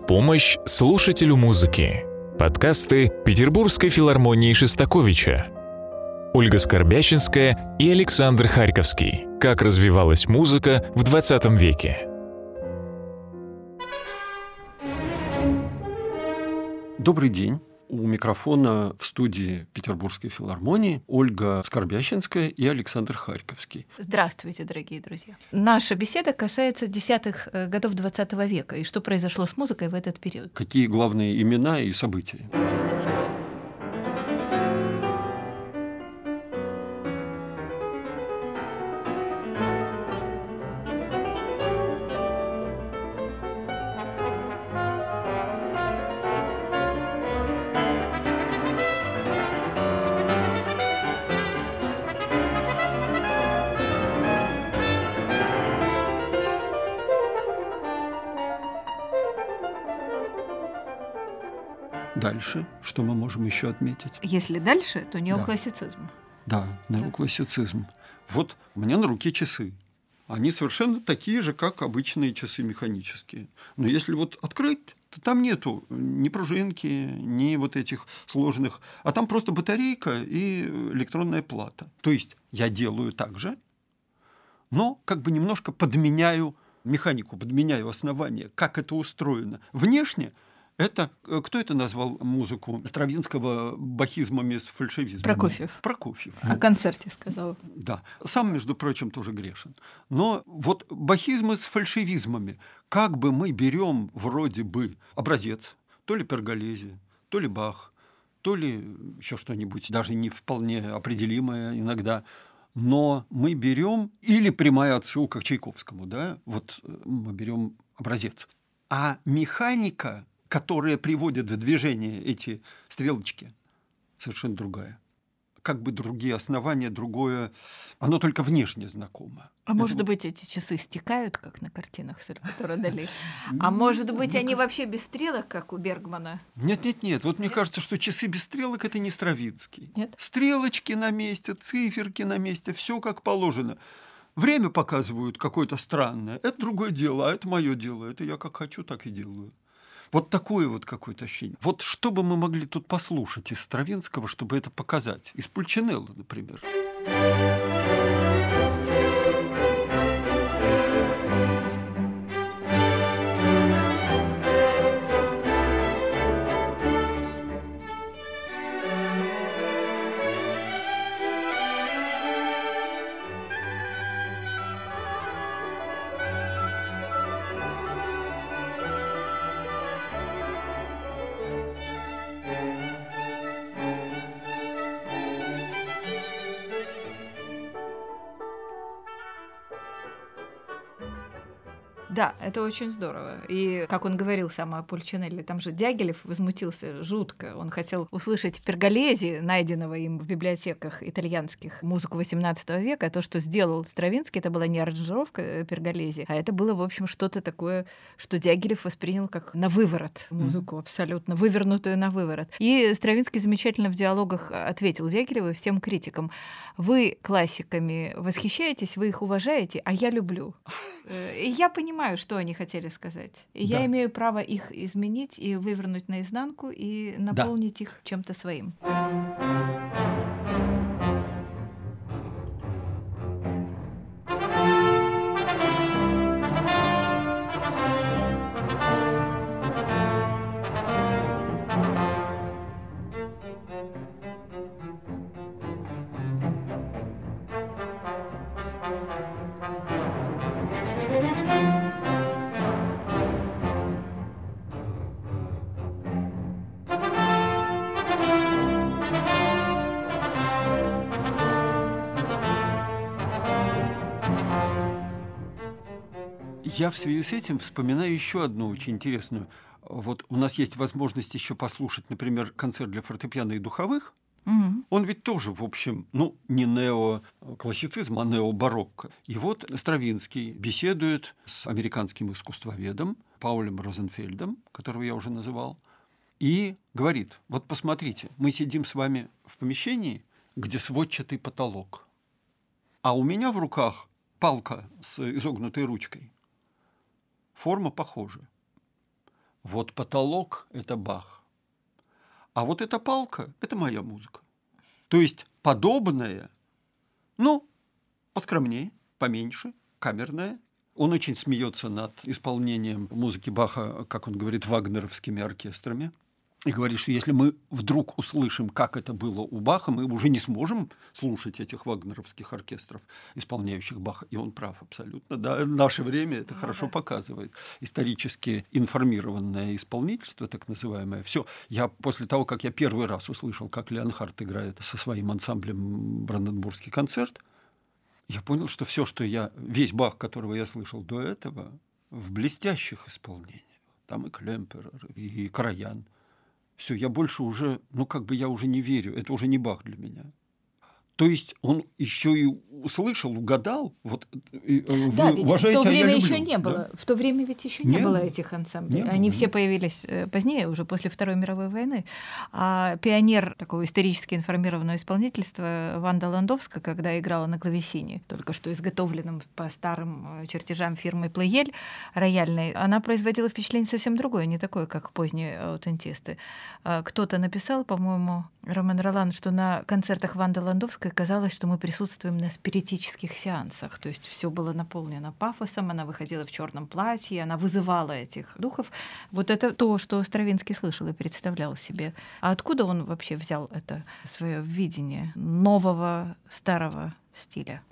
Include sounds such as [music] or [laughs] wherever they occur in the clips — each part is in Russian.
Помощь слушателю музыки. Подкасты Петербургской филармонии Шестаковича. Ольга Скорбящинская и Александр Харьковский. Как развивалась музыка в 20 веке. Добрый день. У микрофона в студии Петербургской филармонии Ольга Скорбящинская и Александр Харьковский. Здравствуйте, дорогие друзья. Наша беседа касается десятых э, годов XX века и что произошло с музыкой в этот период. Какие главные имена и события? Что мы можем еще отметить? Если дальше, то неоклассицизм. Да, неоклассицизм. Вот мне на руке часы. Они совершенно такие же, как обычные часы механические. Но если вот открыть, то там нету ни пружинки, ни вот этих сложных, а там просто батарейка и электронная плата. То есть я делаю так же, но как бы немножко подменяю механику, подменяю основание, как это устроено. Внешне – это э, кто это назвал музыку Стравинского бахизмами с фальшивизмом? Прокофьев. Прокофьев. О концерте сказал. Да. Сам, между прочим, тоже грешен. Но вот бахизмы с фальшивизмами. Как бы мы берем вроде бы образец, то ли Перголези, то ли Бах, то ли еще что-нибудь, даже не вполне определимое иногда, но мы берем или прямая отсылка к Чайковскому, да, вот э, мы берем образец. А механика которая приводит в движение эти стрелочки, совершенно другая. Как бы другие основания, другое, оно только внешне знакомо. А Это может быть, эти часы стекают, как на картинах Сальватора [laughs] Дали? А может быть, они вообще без стрелок, как у Бергмана? Нет, нет, нет. Вот мне кажется, что часы без стрелок это не Стравинский. Нет? Стрелочки на месте, циферки на месте, все как положено. Время показывают какое-то странное. Это другое дело, а это мое дело. Это я как хочу, так и делаю. Вот такое вот какое-то ощущение. Вот что бы мы могли тут послушать из Стравинского, чтобы это показать? Из Пульчинелла, например. Да, это очень здорово. И, как он говорил сам о Пульчинелли, там же Дягилев возмутился жутко. Он хотел услышать Перголези, найденного им в библиотеках итальянских, музыку XVIII века. То, что сделал Стравинский, это была не аранжировка э, Перголези, а это было, в общем, что-то такое, что Дягилев воспринял как на выворот музыку, mm-hmm. абсолютно вывернутую на выворот. И Стравинский замечательно в диалогах ответил Дягилеву и всем критикам. Вы классиками восхищаетесь, вы их уважаете, а я люблю. [laughs] Э, и я понимаю, понимаю, что они хотели сказать. И да. я имею право их изменить и вывернуть наизнанку и наполнить да. их чем-то своим. Я в связи с этим вспоминаю еще одну очень интересную. Вот у нас есть возможность еще послушать, например, концерт для фортепиано и духовых. Угу. Он ведь тоже, в общем, ну, не неоклассицизм, а необарокко. И вот Стравинский беседует с американским искусствоведом Паулем Розенфельдом, которого я уже называл, и говорит, вот посмотрите, мы сидим с вами в помещении, где сводчатый потолок, а у меня в руках палка с изогнутой ручкой форма похожа. вот потолок – это Бах, а вот эта палка – это моя музыка. То есть подобное, ну, поскромнее, поменьше, камерное. Он очень смеется над исполнением музыки Баха, как он говорит, вагнеровскими оркестрами – и говорит, что если мы вдруг услышим, как это было у Баха, мы уже не сможем слушать этих вагнеровских оркестров, исполняющих Баха. И он прав абсолютно. Да, наше время это ну, хорошо да. показывает. Исторически информированное исполнительство, так называемое. Все. Я после того, как я первый раз услышал, как Леонхард играет со своим ансамблем Бранденбургский концерт, я понял, что все, что я, весь Бах, которого я слышал до этого, в блестящих исполнениях. Там и Клемпер, и Краян – все, я больше уже, ну как бы я уже не верю, это уже не Бах для меня. То есть он еще и услышал, угадал. Вот, э, да, ведь уважаете, в то время а еще не было. Да? В то время ведь еще не, не было этих ансамблей. Не Они было, все появились э, позднее, уже после Второй мировой войны. А пионер такого исторически информированного исполнительства Ванда Ландовска, когда играла на клавесине, только что изготовленном по старым э, чертежам фирмы Плеель рояльной, она производила впечатление совсем другое, не такое, как поздние аутентисты. А кто-то написал, по-моему, Роман Ролан, что на концертах Ванды Ландовской Высоцкой казалось, что мы присутствуем на спиритических сеансах. То есть все было наполнено пафосом, она выходила в черном платье, она вызывала этих духов. Вот это то, что Стравинский слышал и представлял себе. А откуда он вообще взял это свое видение нового старого стиля?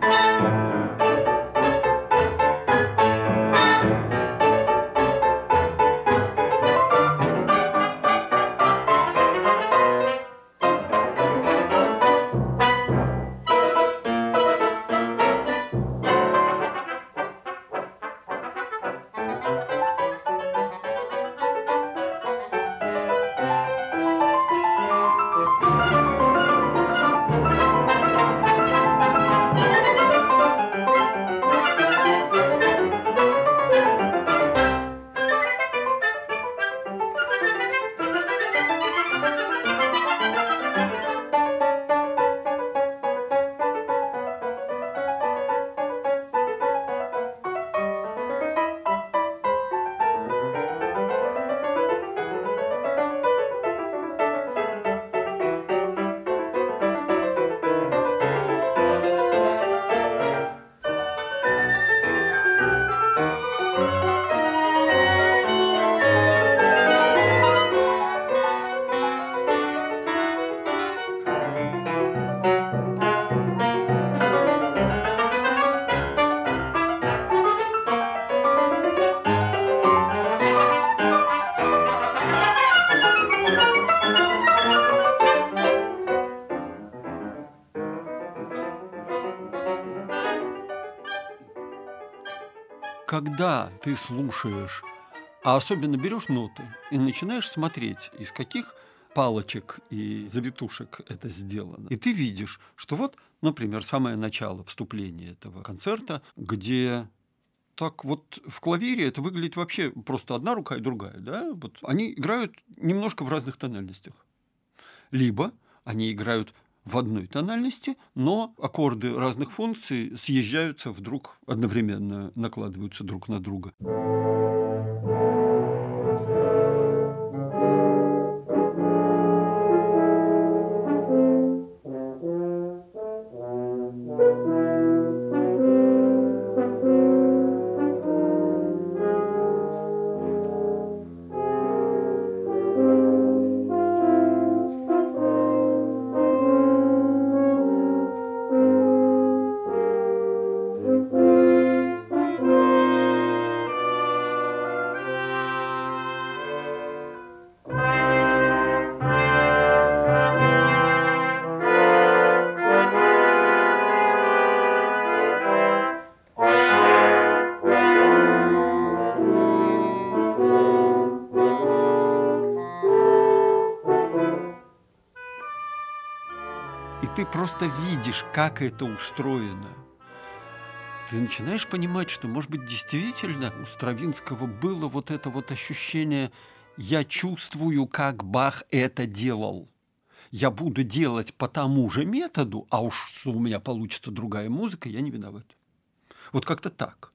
Ты слушаешь, а особенно берешь ноты и начинаешь смотреть, из каких палочек и завитушек это сделано. И ты видишь, что вот, например, самое начало вступления этого концерта, где так вот в клавире это выглядит вообще просто одна рука и другая, да? Вот они играют немножко в разных тональностях. Либо они играют в одной тональности, но аккорды разных функций съезжаются вдруг одновременно, накладываются друг на друга. Просто видишь, как это устроено, ты начинаешь понимать, что, может быть, действительно у Стравинского было вот это вот ощущение «я чувствую, как Бах это делал». Я буду делать по тому же методу, а уж что у меня получится другая музыка, я не виноват. Вот как-то так.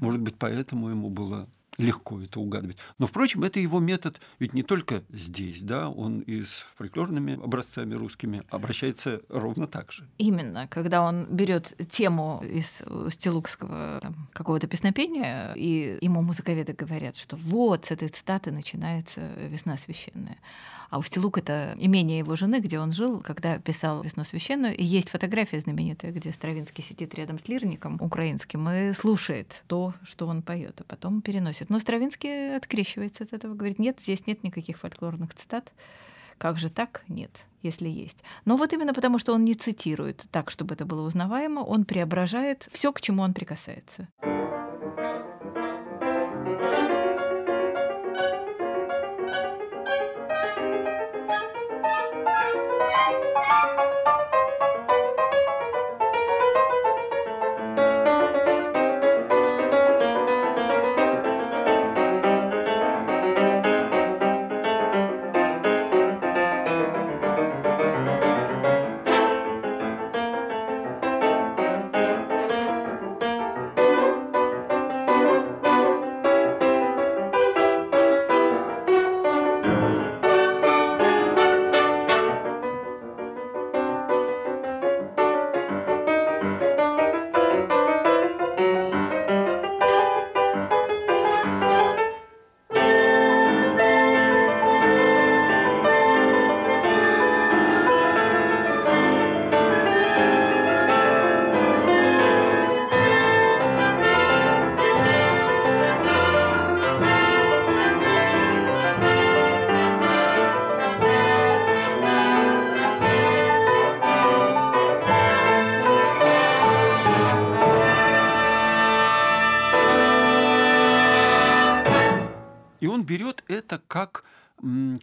Может быть, поэтому ему было легко это угадывать. Но, впрочем, это его метод ведь не только здесь, да, он и с фольклорными образцами русскими обращается ровно так же. Именно, когда он берет тему из стилукского какого-то песнопения, и ему музыковеды говорят, что вот с этой цитаты начинается «Весна священная». А Устилук — это имение его жены, где он жил, когда писал «Весну священную». И есть фотография знаменитая, где Стравинский сидит рядом с лирником украинским и слушает то, что он поет, а потом переносит. Но Стравинский открещивается от этого, говорит, нет, здесь нет никаких фольклорных цитат. Как же так? Нет, если есть. Но вот именно потому, что он не цитирует так, чтобы это было узнаваемо, он преображает все, к чему он прикасается.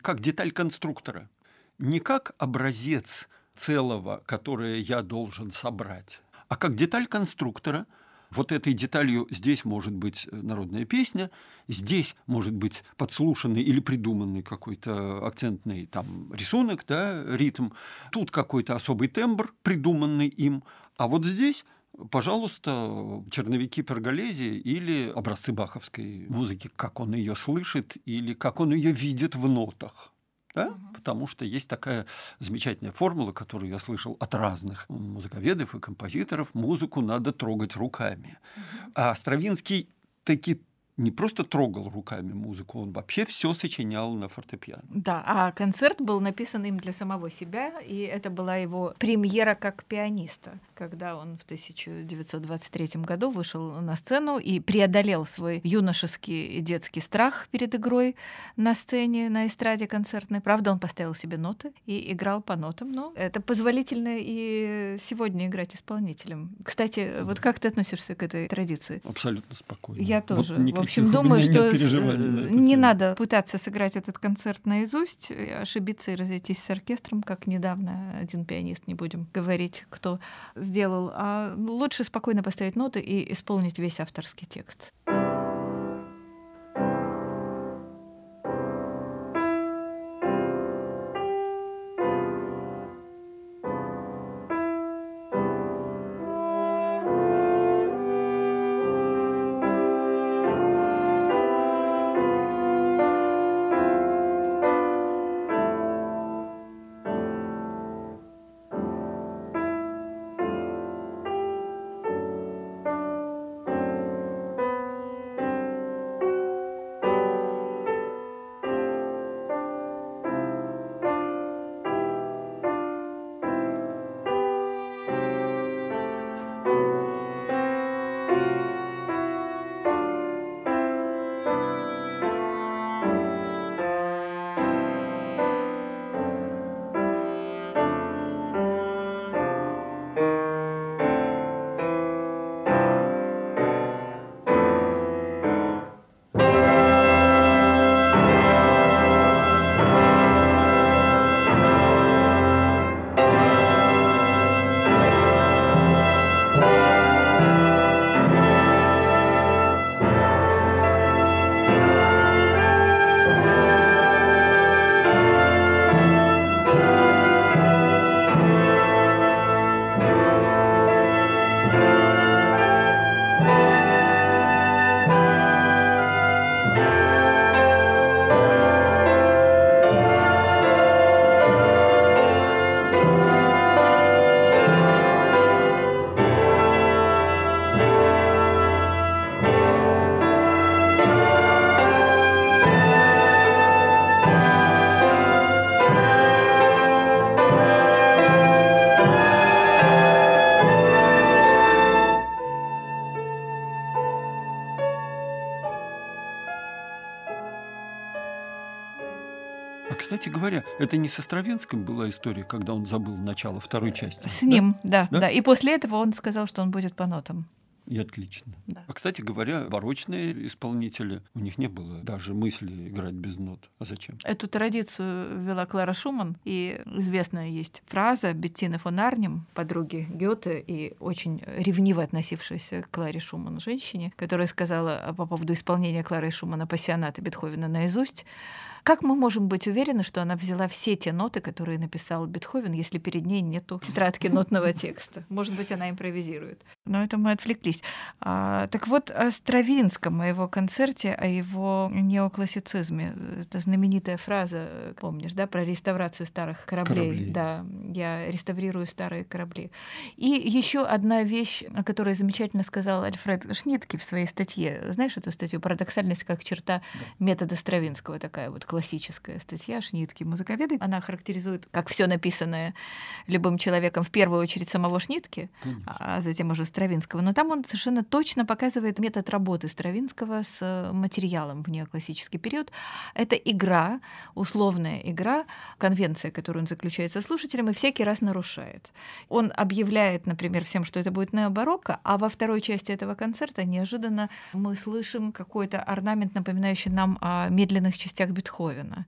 Как деталь конструктора, не как образец целого, которое я должен собрать, а как деталь конструктора. Вот этой деталью здесь может быть народная песня, здесь может быть подслушанный или придуманный какой-то акцентный там рисунок, да, ритм, тут какой-то особый тембр, придуманный им, а вот здесь пожалуйста, черновики Перголези или образцы баховской музыки, как он ее слышит или как он ее видит в нотах. Да? Угу. Потому что есть такая замечательная формула, которую я слышал от разных музыковедов и композиторов. Музыку надо трогать руками. Угу. А Стравинский таки не просто трогал руками музыку, он вообще все сочинял на фортепиано. Да, а концерт был написан им для самого себя, и это была его премьера как пианиста, когда он в 1923 году вышел на сцену и преодолел свой юношеский и детский страх перед игрой на сцене, на эстраде концертной. Правда, он поставил себе ноты и играл по нотам, но это позволительно и сегодня играть исполнителем. Кстати, вот как ты относишься к этой традиции? Абсолютно спокойно. Я тоже. Вот общем, думаю, что не надо пытаться сыграть этот концерт наизусть, ошибиться и разойтись с оркестром, как недавно один пианист, не будем говорить, кто сделал, а лучше спокойно поставить ноты и исполнить весь авторский текст. Кстати говоря, это не со Стравинским была история, когда он забыл начало второй части. С ним, да, Да? да. И после этого он сказал, что он будет по нотам. И отлично. Да. А, кстати говоря, барочные исполнители, у них не было даже мысли играть без нот. А зачем? Эту традицию ввела Клара Шуман, и известная есть фраза Беттины фон Арнем, подруги Гёте и очень ревниво относившейся к Кларе Шуман женщине, которая сказала по поводу исполнения Клары Шумана пассионата Бетховена наизусть, как мы можем быть уверены, что она взяла все те ноты, которые написал Бетховен, если перед ней нету тетрадки нотного текста? Может быть, она импровизирует. Но это мы отвлеклись. А, так вот, о Стравинском, о его концерте, о его неоклассицизме. Это знаменитая фраза, помнишь, да, про реставрацию старых кораблей. Кораблей. Да, я реставрирую старые корабли. И еще одна вещь, о которой замечательно сказал Альфред Шнитке в своей статье. Знаешь эту статью «Парадоксальность как черта метода Стравинского», такая вот классическая статья Шнитки музыковеды. Она характеризует, как все написанное любым человеком, в первую очередь самого Шнитки, Конечно. а затем уже Стравинского. Но там он совершенно точно показывает метод работы Стравинского с э, материалом в неоклассический период. Это игра, условная игра, конвенция, которую он заключает со слушателем, и всякий раз нарушает. Он объявляет, например, всем, что это будет необарокко, а во второй части этого концерта неожиданно мы слышим какой-то орнамент, напоминающий нам о медленных частях Бетховена.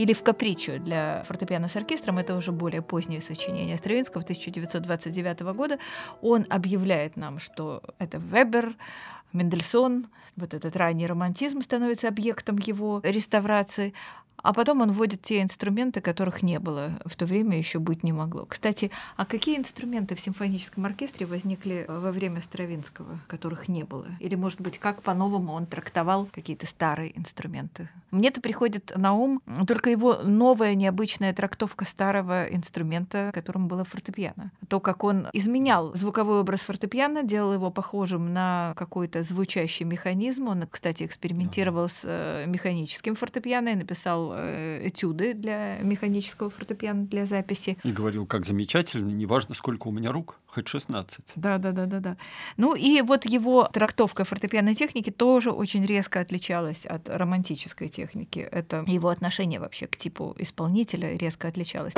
Или в «Капричо» для фортепиано с оркестром, это уже более позднее сочинение Стравинского 1929 года, он объявляет нам, что это Вебер, Мендельсон, вот этот ранний романтизм становится объектом его реставрации, а потом он вводит те инструменты, которых не было, в то время еще быть не могло. Кстати, а какие инструменты в симфоническом оркестре возникли во время Стравинского, которых не было? Или, может быть, как по-новому он трактовал какие-то старые инструменты? Мне-то приходит на ум только его новая необычная трактовка старого инструмента, которым было фортепиано. То, как он изменял звуковой образ фортепиано, делал его похожим на какой-то звучащий механизм. Он, кстати, экспериментировал с э, механическим фортепиано и написал э, этюды для механического фортепиано для записи. И говорил, как замечательно, неважно, сколько у меня рук, хоть 16. Да, да, да, да, да. Ну и вот его трактовка фортепианной техники тоже очень резко отличалась от романтической техники. Это его отношение вообще к типу исполнителя резко отличалось.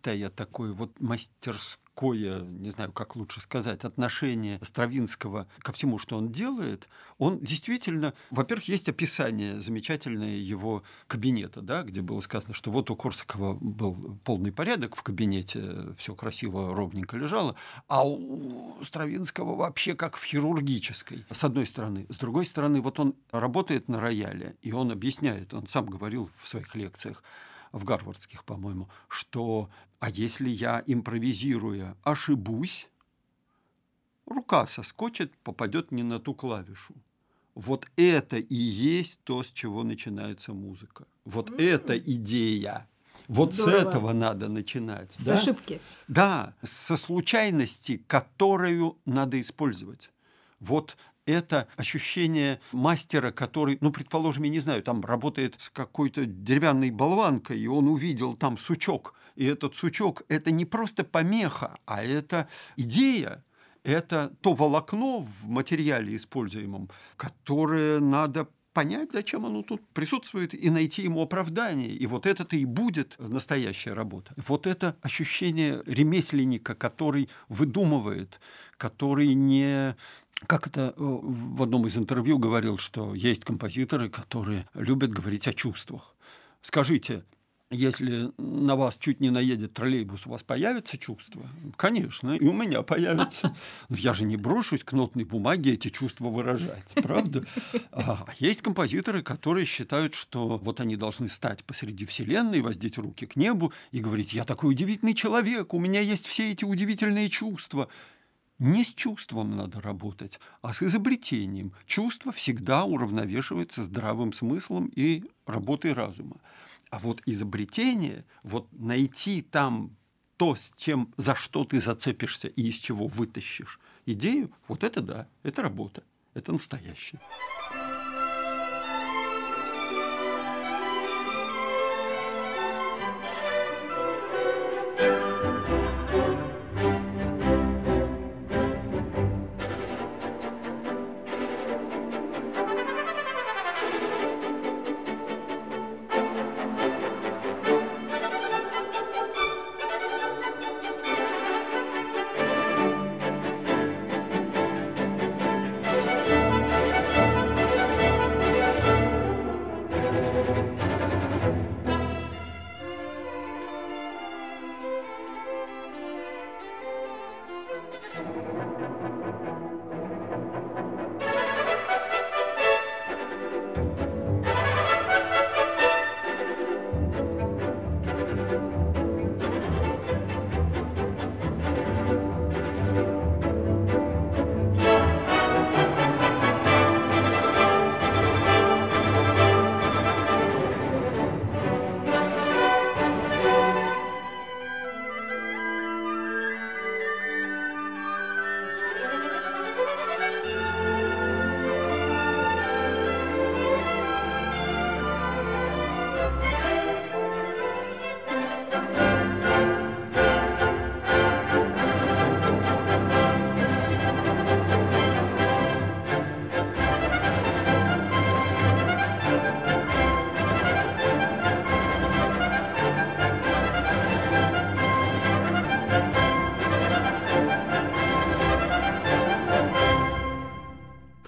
Мастеровитое такое, вот мастерское не знаю, как лучше сказать, отношение Стравинского ко всему, что он делает, он действительно, во-первых, есть описание замечательное его кабинета, да, где было сказано, что вот у Корсакова был полный порядок в кабинете, все красиво, ровненько лежало, а у Стравинского вообще как в хирургической, с одной стороны. С другой стороны, вот он работает на рояле, и он объясняет, он сам говорил в своих лекциях, в гарвардских, по-моему, что «а если я, импровизируя, ошибусь, рука соскочит, попадет не на ту клавишу». Вот это и есть то, с чего начинается музыка. Вот mm. эта идея. Вот Здорово. с этого надо начинать. С да? ошибки. Да, со случайности, которую надо использовать. Вот это ощущение мастера, который, ну, предположим, я не знаю, там работает с какой-то деревянной болванкой, и он увидел там сучок, и этот сучок – это не просто помеха, а это идея, это то волокно в материале используемом, которое надо понять, зачем оно тут присутствует, и найти ему оправдание. И вот это-то и будет настоящая работа. Вот это ощущение ремесленника, который выдумывает, который не как это э, в одном из интервью говорил, что есть композиторы, которые любят говорить о чувствах. Скажите, если на вас чуть не наедет троллейбус, у вас появится чувство? Конечно, и у меня появится. Но я же не брошусь к нотной бумаге эти чувства выражать, правда? А есть композиторы, которые считают, что вот они должны стать посреди Вселенной, воздеть руки к небу и говорить, я такой удивительный человек, у меня есть все эти удивительные чувства. Не с чувством надо работать, а с изобретением. Чувство всегда уравновешивается здравым смыслом и работой разума. А вот изобретение, вот найти там то, с чем, за что ты зацепишься и из чего вытащишь идею, вот это да, это работа, это настоящее.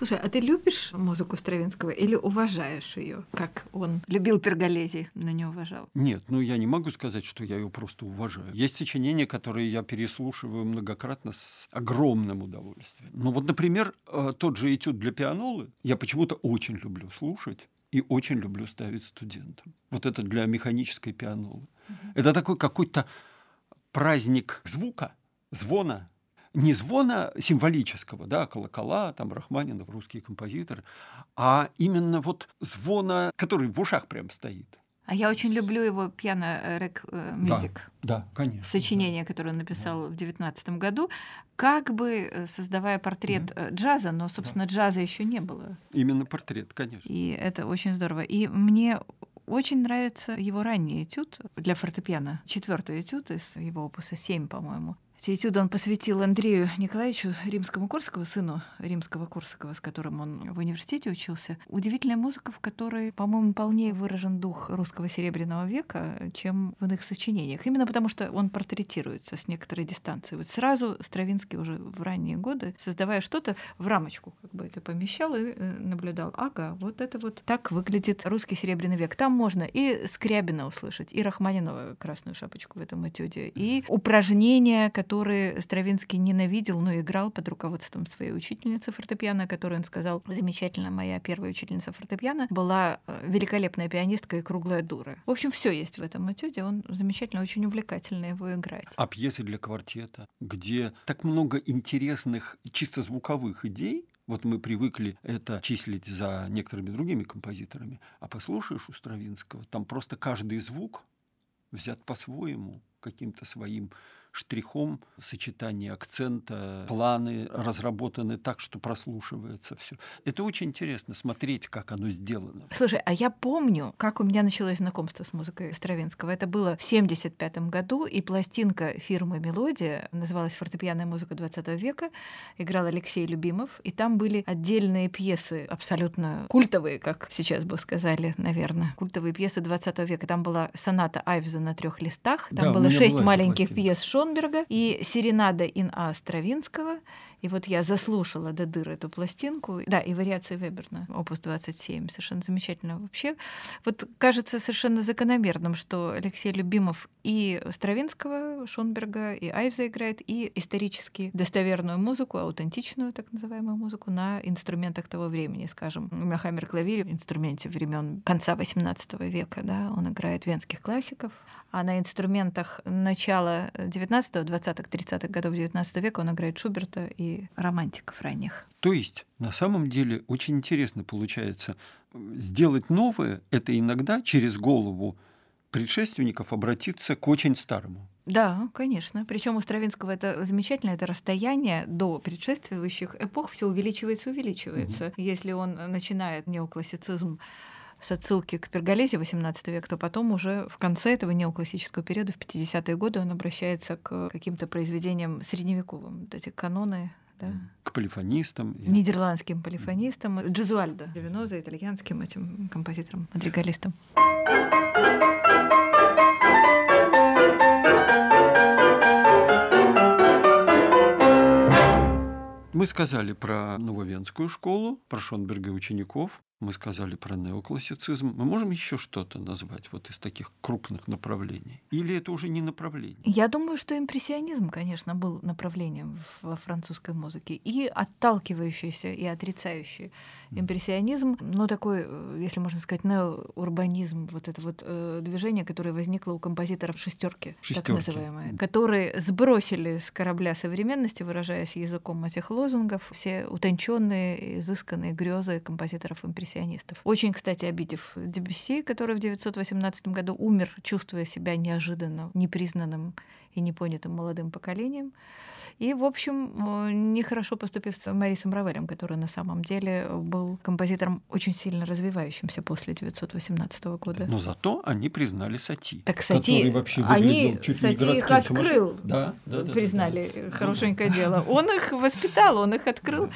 Слушай, а ты любишь музыку Стравинского или уважаешь ее, как он любил Перголези, но не уважал? Нет, ну я не могу сказать, что я ее просто уважаю. Есть сочинения, которые я переслушиваю многократно с огромным удовольствием. Ну вот, например, э, тот же этюд для пианолы я почему-то очень люблю слушать и очень люблю ставить студентам. Вот это для механической пианолы. Угу. Это такой какой-то праздник звука, звона, не звона символического, да, колокола, там Рахманинов, русские композиторы, а именно вот звона, который в ушах прям стоит. А я очень люблю его пьяно рек мюзик. Да, да, конечно. Сочинение, которое он написал да. в девятнадцатом году, как бы э, создавая портрет да. Э, джаза, но, собственно, да. джаза еще не было. Именно портрет, конечно. И это очень здорово. И мне очень нравится его ранний этюд для фортепиано. Четвертый этюд из его опуса 7, по-моему. Эти этюды он посвятил Андрею Николаевичу Римскому Корсакову, сыну Римского Корсакова, с которым он в университете учился. Удивительная музыка, в которой, по-моему, полнее выражен дух русского серебряного века, чем в иных сочинениях. Именно потому, что он портретируется с некоторой дистанции. Вот сразу Стравинский уже в ранние годы, создавая что-то в рамочку, как бы это помещал и э, наблюдал. Ага, вот это вот так выглядит русский серебряный век. Там можно и Скрябина услышать, и Рахманинова красную шапочку в этом этюде, и упражнения, которые который Стравинский ненавидел, но играл под руководством своей учительницы фортепиано, которую он сказал, замечательно, моя первая учительница фортепиано была э, великолепная пианистка и круглая дура. В общем, все есть в этом этюде, он замечательно, очень увлекательно его играет. А пьесы для квартета, где так много интересных чисто звуковых идей, вот мы привыкли это числить за некоторыми другими композиторами, а послушаешь у Стравинского, там просто каждый звук взят по-своему, каким-то своим штрихом, сочетание акцента, планы разработаны так, что прослушивается все. Это очень интересно смотреть, как оно сделано. Слушай, а я помню, как у меня началось знакомство с музыкой Стравинского. Это было в 75 году, и пластинка фирмы «Мелодия» называлась «Фортепианная музыка 20 века», играл Алексей Любимов, и там были отдельные пьесы, абсолютно культовые, как сейчас бы сказали, наверное, культовые пьесы 20 века. Там была соната Айвза на трех листах, там Да, было шесть маленьких пьес Шонберга и серенада ин А Стравинского. И вот я заслушала до дыр эту пластинку. Да, и вариации Веберна, опус 27. Совершенно замечательно. Вообще, вот кажется совершенно закономерным, что Алексей Любимов и Стравинского, Шонберга, и Айвза играет, и исторически достоверную музыку, аутентичную так называемую музыку на инструментах того времени, скажем, на хаммер-клавире, инструменте времен конца XVIII века, да, он играет венских классиков, а на инструментах начала 19-го, 20-х, 30-х годов 19 века он играет Шуберта и романтиков ранних. То есть, на самом деле, очень интересно получается сделать новое, это иногда через голову предшественников обратиться к очень старому. Да, конечно. Причем у Стравинского это замечательно, это расстояние до предшествующих эпох все увеличивается, увеличивается. Если он начинает неоклассицизм с отсылки к Перголезе XVIII век, то потом уже в конце этого неоклассического периода, в 50-е годы, он обращается к каким-то произведениям средневековым. Вот эти каноны, да, К полифонистам. нидерландским полифонистам, Джезуальдо Девиноза, итальянским этим композитором, мадригалистом. Мы сказали про нововенскую школу, про Шонберга и учеников, мы сказали про неоклассицизм. Мы можем еще что-то назвать вот из таких крупных направлений? Или это уже не направление? Я думаю, что импрессионизм, конечно, был направлением во французской музыке. И отталкивающийся, и отрицающий импрессионизм, ну, такой, э, если можно сказать, неоурбанизм, вот это вот э, движение, которое возникло у композиторов шестерки, так называемые, которые сбросили с корабля современности, выражаясь языком этих лозунгов, все утонченные, изысканные грезы композиторов-импрессионистов. Очень, кстати, обидев Дебюсси, который в 918 году умер, чувствуя себя неожиданно непризнанным и непонятым молодым поколением. И, в общем, э, нехорошо поступив с Марисом Равелем, который на самом деле был композитором очень сильно развивающимся после 918 года. Но зато они признали Сати. Так который Сати, вообще они, чуть Сати их открыл. Да, да, да, да, признали да. хорошенькое дело. Он их воспитал, он их открыл.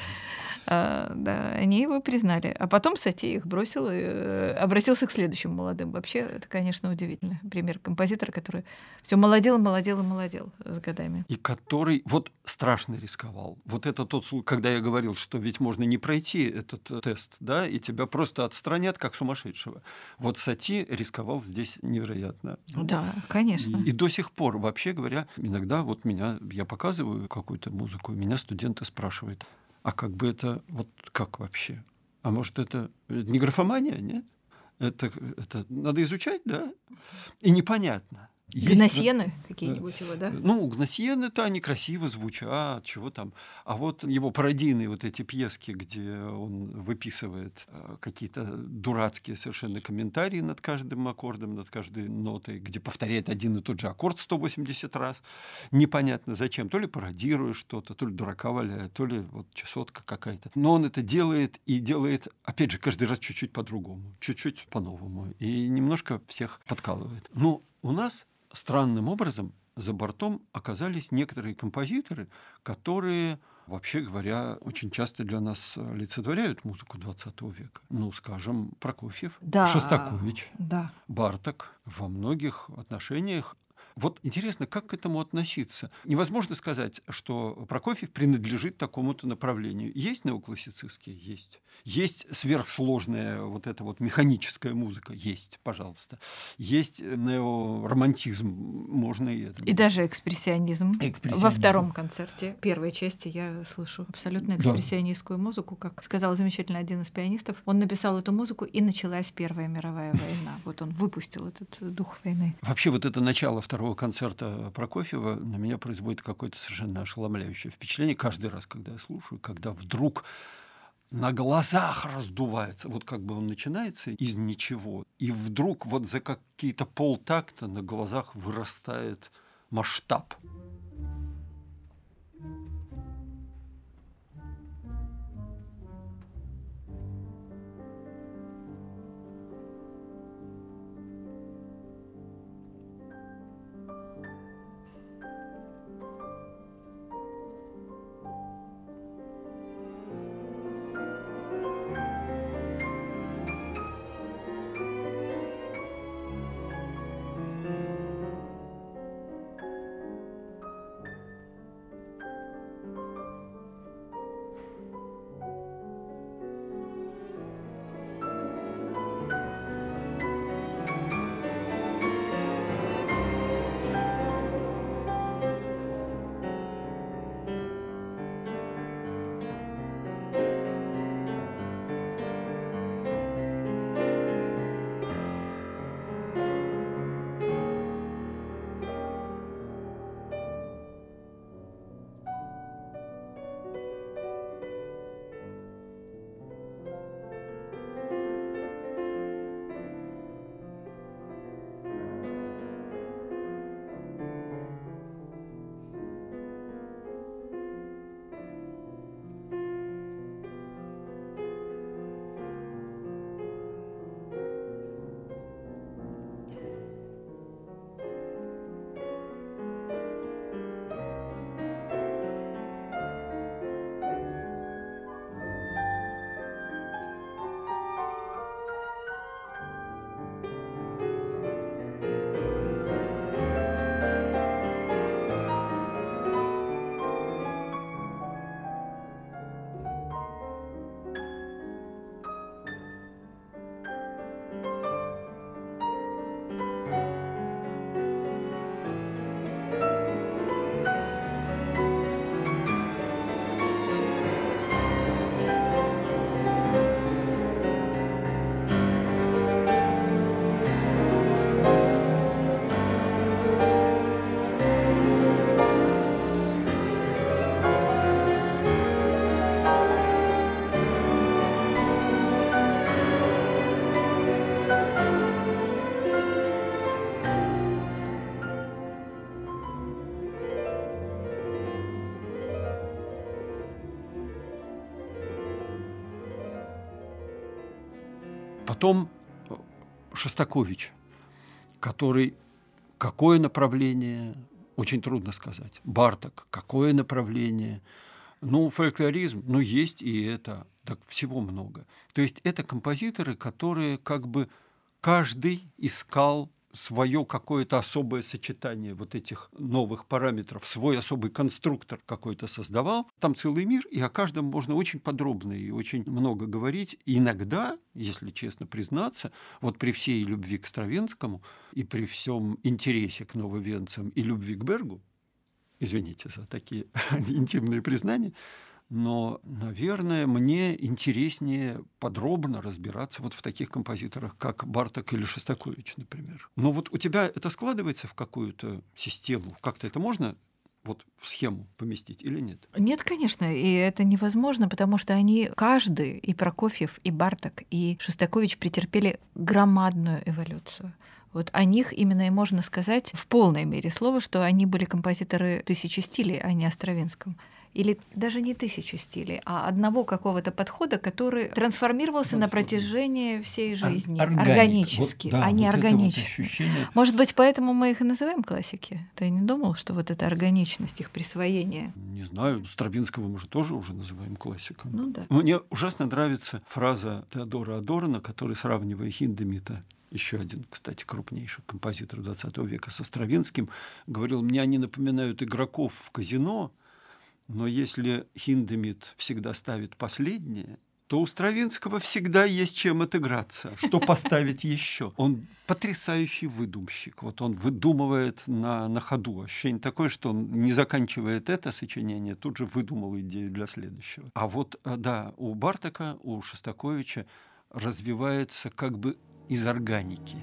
А, да, они его признали. А потом Сати их бросил и э, обратился к следующим молодым. Вообще, это, конечно, удивительно. Пример композитора, который все молодел, молодел и молодел с годами. И который вот страшно рисковал. Вот это тот случай, когда я говорил, что ведь можно не пройти этот э, тест, да, и тебя просто отстранят как сумасшедшего. Вот Сати рисковал здесь невероятно. Да, конечно. И, и до сих пор, вообще говоря, иногда вот меня, я показываю какую-то музыку, меня студенты спрашивают, а как бы это, вот как вообще? А может, это не графомания, нет? Это, это надо изучать, да? И непонятно. Есть Гносьены какие-нибудь его, да? ну, Гносьен-то они красиво звучат, чего там. А вот его пародийные вот эти пьески, где он выписывает э, какие-то дурацкие совершенно комментарии над каждым аккордом, над каждой нотой, где повторяет один и тот же аккорд 180 раз. Непонятно зачем. То ли пародируя что-то, то ли дурака валяет, то ли вот чесотка какая-то. Но он это делает и делает, опять же, каждый раз чуть-чуть по-другому, чуть-чуть по-новому. И немножко всех подкалывает. Ну, у нас странным образом за бортом оказались некоторые композиторы, которые вообще говоря, очень часто для нас олицетворяют музыку XX века. Ну, скажем, Прокофьев, да, Шостакович, да. Барток. Во многих отношениях вот интересно, как к этому относиться? Невозможно сказать, что Прокофьев принадлежит такому-то направлению. Есть неоклассицистские? Есть. Есть сверхсложная вот эта вот механическая музыка? Есть, пожалуйста. Есть неоромантизм? Можно и это. И даже экспрессионизм. экспрессионизм. Во втором концерте первой части я слышу абсолютно экспрессионистскую да. музыку. Как сказал замечательно один из пианистов, он написал эту музыку, и началась Первая мировая война. Вот он выпустил этот дух войны. Вообще вот это начало второго первого концерта Прокофьева на меня производит какое-то совершенно ошеломляющее впечатление каждый раз, когда я слушаю, когда вдруг на глазах раздувается, вот как бы он начинается из ничего, и вдруг вот за какие-то полтакта на глазах вырастает масштаб. Потом э, Шостакович, который какое направление, очень трудно сказать. Барток, какое направление. Ну, фольклоризм, ну, есть и это. Так всего много. То есть это композиторы, которые как бы каждый искал свое какое-то особое сочетание вот этих новых параметров, свой особый конструктор какой-то создавал. Там целый мир, и о каждом можно очень подробно и очень много говорить. И иногда, если честно признаться, вот при всей любви к Стравинскому и при всем интересе к нововенцам и любви к Бергу, извините за такие [laughs] интимные признания, но, наверное, мне интереснее подробно разбираться вот в таких композиторах, как Барток или Шостакович, например. Но вот у тебя это складывается в какую-то систему? Как-то это можно вот в схему поместить или нет? Нет, конечно, и это невозможно, потому что они каждый, и Прокофьев, и Барток, и Шостакович претерпели громадную эволюцию. Вот о них именно и можно сказать в полной мере слова, что они были композиторы тысячи стилей, а не о. Или даже не тысячи стилей, а одного какого-то подхода, который трансформировался на протяжении всей жизни, Органик. органически, вот, да, а не вот органично. Это вот ощущение... Может быть, поэтому мы их и называем классики? Ты не думал, что вот эта органичность их присвоения? Не знаю, Стравинского мы же тоже уже называем классиком. Ну да. Мне ужасно нравится фраза Теодора Адорна, который, сравнивая Хиндемита еще один, кстати, крупнейший композитор XX века со Стравинским, говорил, мне они напоминают игроков в казино, но если Хиндемит всегда ставит последнее, то у Стравинского всегда есть чем отыграться, что [laughs] поставить еще. Он потрясающий выдумщик. Вот он выдумывает на, на ходу. Ощущение такое, что он не заканчивает это сочинение, тут же выдумал идею для следующего. А вот, э, да, у Бартака, у Шостаковича развивается как бы из органики.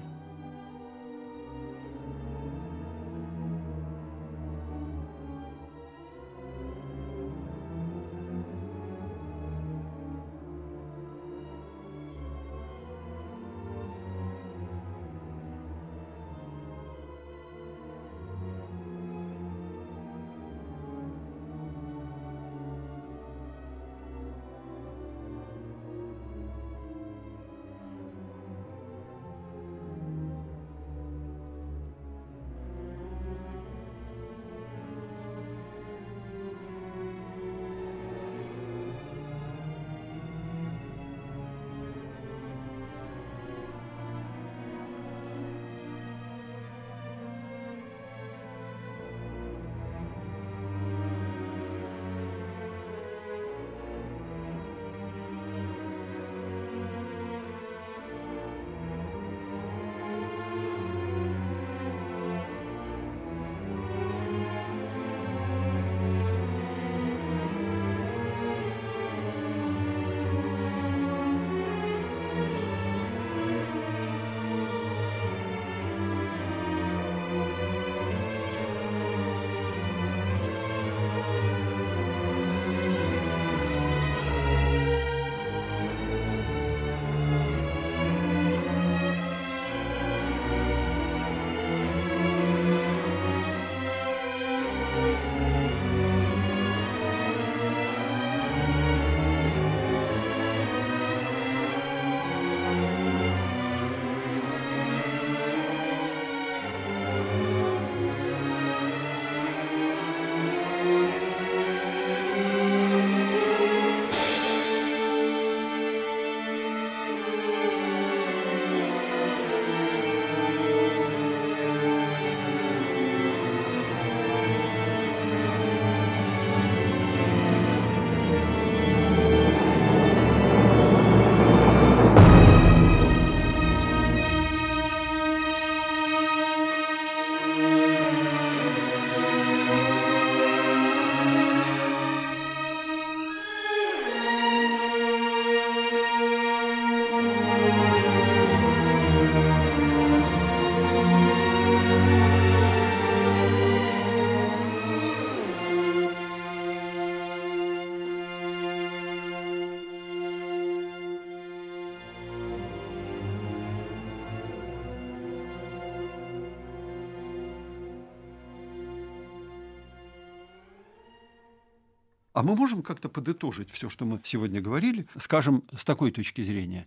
А мы можем как-то подытожить все, что мы сегодня говорили, скажем, с такой точки зрения.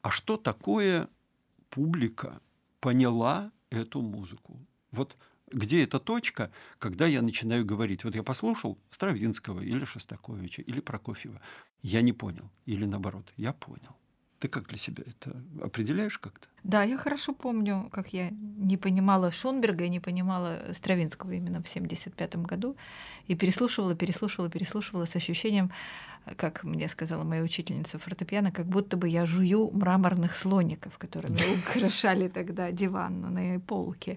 А что такое публика поняла эту музыку? Вот где эта точка, когда я начинаю говорить, вот я послушал Стравинского или Шостаковича или Прокофьева, я не понял, или наоборот, я понял. Ты как для себя это определяешь как-то? Да, я хорошо помню, как я не понимала Шонберга и не понимала Стравинского именно в 1975 году. И переслушивала, переслушивала, переслушивала с ощущением, как мне сказала моя учительница фортепиано, как будто бы я жую мраморных слоников, которыми украшали тогда диван на полке.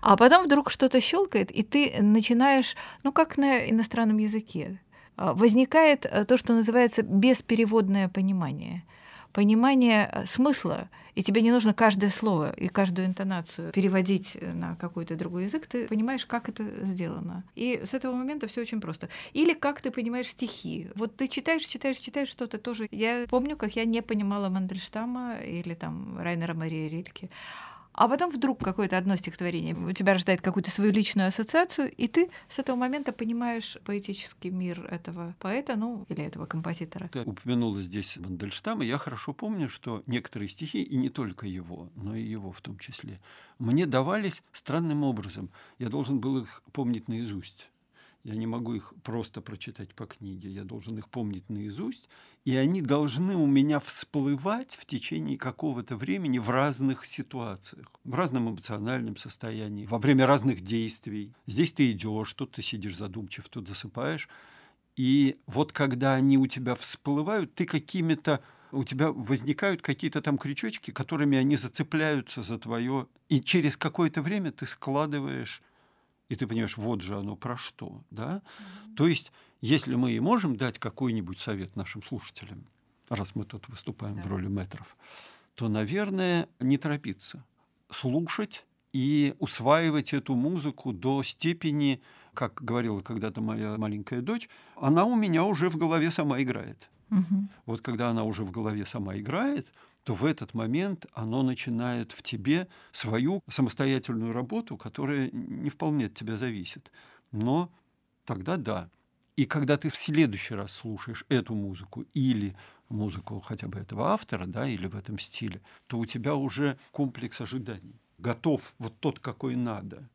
А потом вдруг что-то щелкает, и ты начинаешь, ну как на иностранном языке, возникает то, что называется беспереводное понимание – понимание э, смысла, и тебе не нужно каждое слово и каждую интонацию переводить э, на какой-то другой язык, ты понимаешь, как это сделано. И с этого момента все очень просто. Или как ты понимаешь стихи. Вот ты читаешь, читаешь, читаешь что-то тоже. Я помню, как я не понимала Мандельштама или там Райнера Мария Рильке. А потом вдруг какое-то одно стихотворение у тебя рождает какую-то свою личную ассоциацию, и ты с этого момента понимаешь поэтический мир этого поэта, ну, или этого композитора. Ты упомянула здесь Мандельштама. Я хорошо помню, что некоторые стихи, и не только его, но и его в том числе, мне давались странным образом. Я должен был их помнить наизусть. Я не могу их просто прочитать по книге, я должен их помнить наизусть, и они должны у меня всплывать в течение какого-то времени в разных ситуациях, в разном эмоциональном состоянии, во время разных действий. Здесь ты идешь, тут ты сидишь задумчив, тут засыпаешь. И вот когда они у тебя всплывают, ты какими-то у тебя возникают какие-то там крючочки, которыми они зацепляются за твое, и через какое-то время ты складываешь и ты понимаешь, вот же оно про что, да? Mm-hmm. То есть, если мы и можем дать какой-нибудь совет нашим слушателям, раз мы тут выступаем да. в роли метров, то, наверное, не торопиться, слушать и усваивать эту музыку до степени, как говорила когда-то моя маленькая дочь, она у меня уже в голове сама играет. Угу. Вот когда она уже в голове сама играет, то в этот момент оно начинает в тебе свою самостоятельную работу, которая не вполне от тебя зависит. Но тогда да. И когда ты в следующий раз слушаешь эту музыку или музыку хотя бы этого автора, да, или в этом стиле, то у тебя уже комплекс ожиданий. Готов вот тот, какой надо.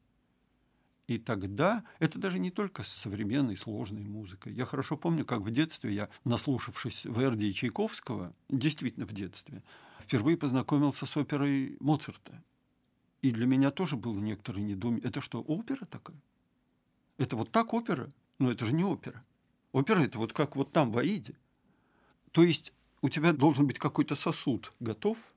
И тогда это даже не только с современной сложной музыкой. Я хорошо помню, как в детстве я, наслушавшись Верди и Чайковского, действительно в детстве, впервые познакомился с оперой Моцарта. И для меня тоже было некоторое недоумение. Это что, опера такая? Это вот так опера? Но это же не опера. Опера – это вот как вот там в Аиде. То есть у тебя должен быть какой-то сосуд готов –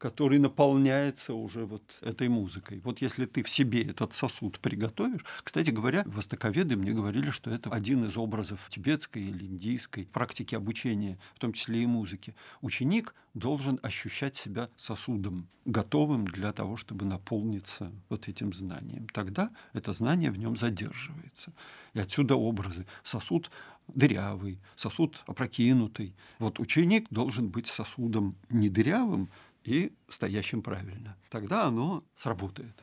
который наполняется уже вот этой музыкой. Вот если ты в себе этот сосуд приготовишь, кстати говоря, востоковеды мне говорили, что это один из образов тибетской или индийской практики обучения, в том числе и музыки. Ученик должен ощущать себя сосудом, готовым для того, чтобы наполниться вот этим знанием. Тогда это знание в нем задерживается. И отсюда образы. Сосуд дырявый, сосуд опрокинутый. Вот ученик должен быть сосудом не дырявым, и стоящим правильно. Тогда оно сработает.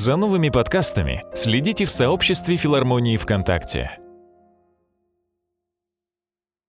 За новыми подкастами следите в сообществе филармонии ВКонтакте.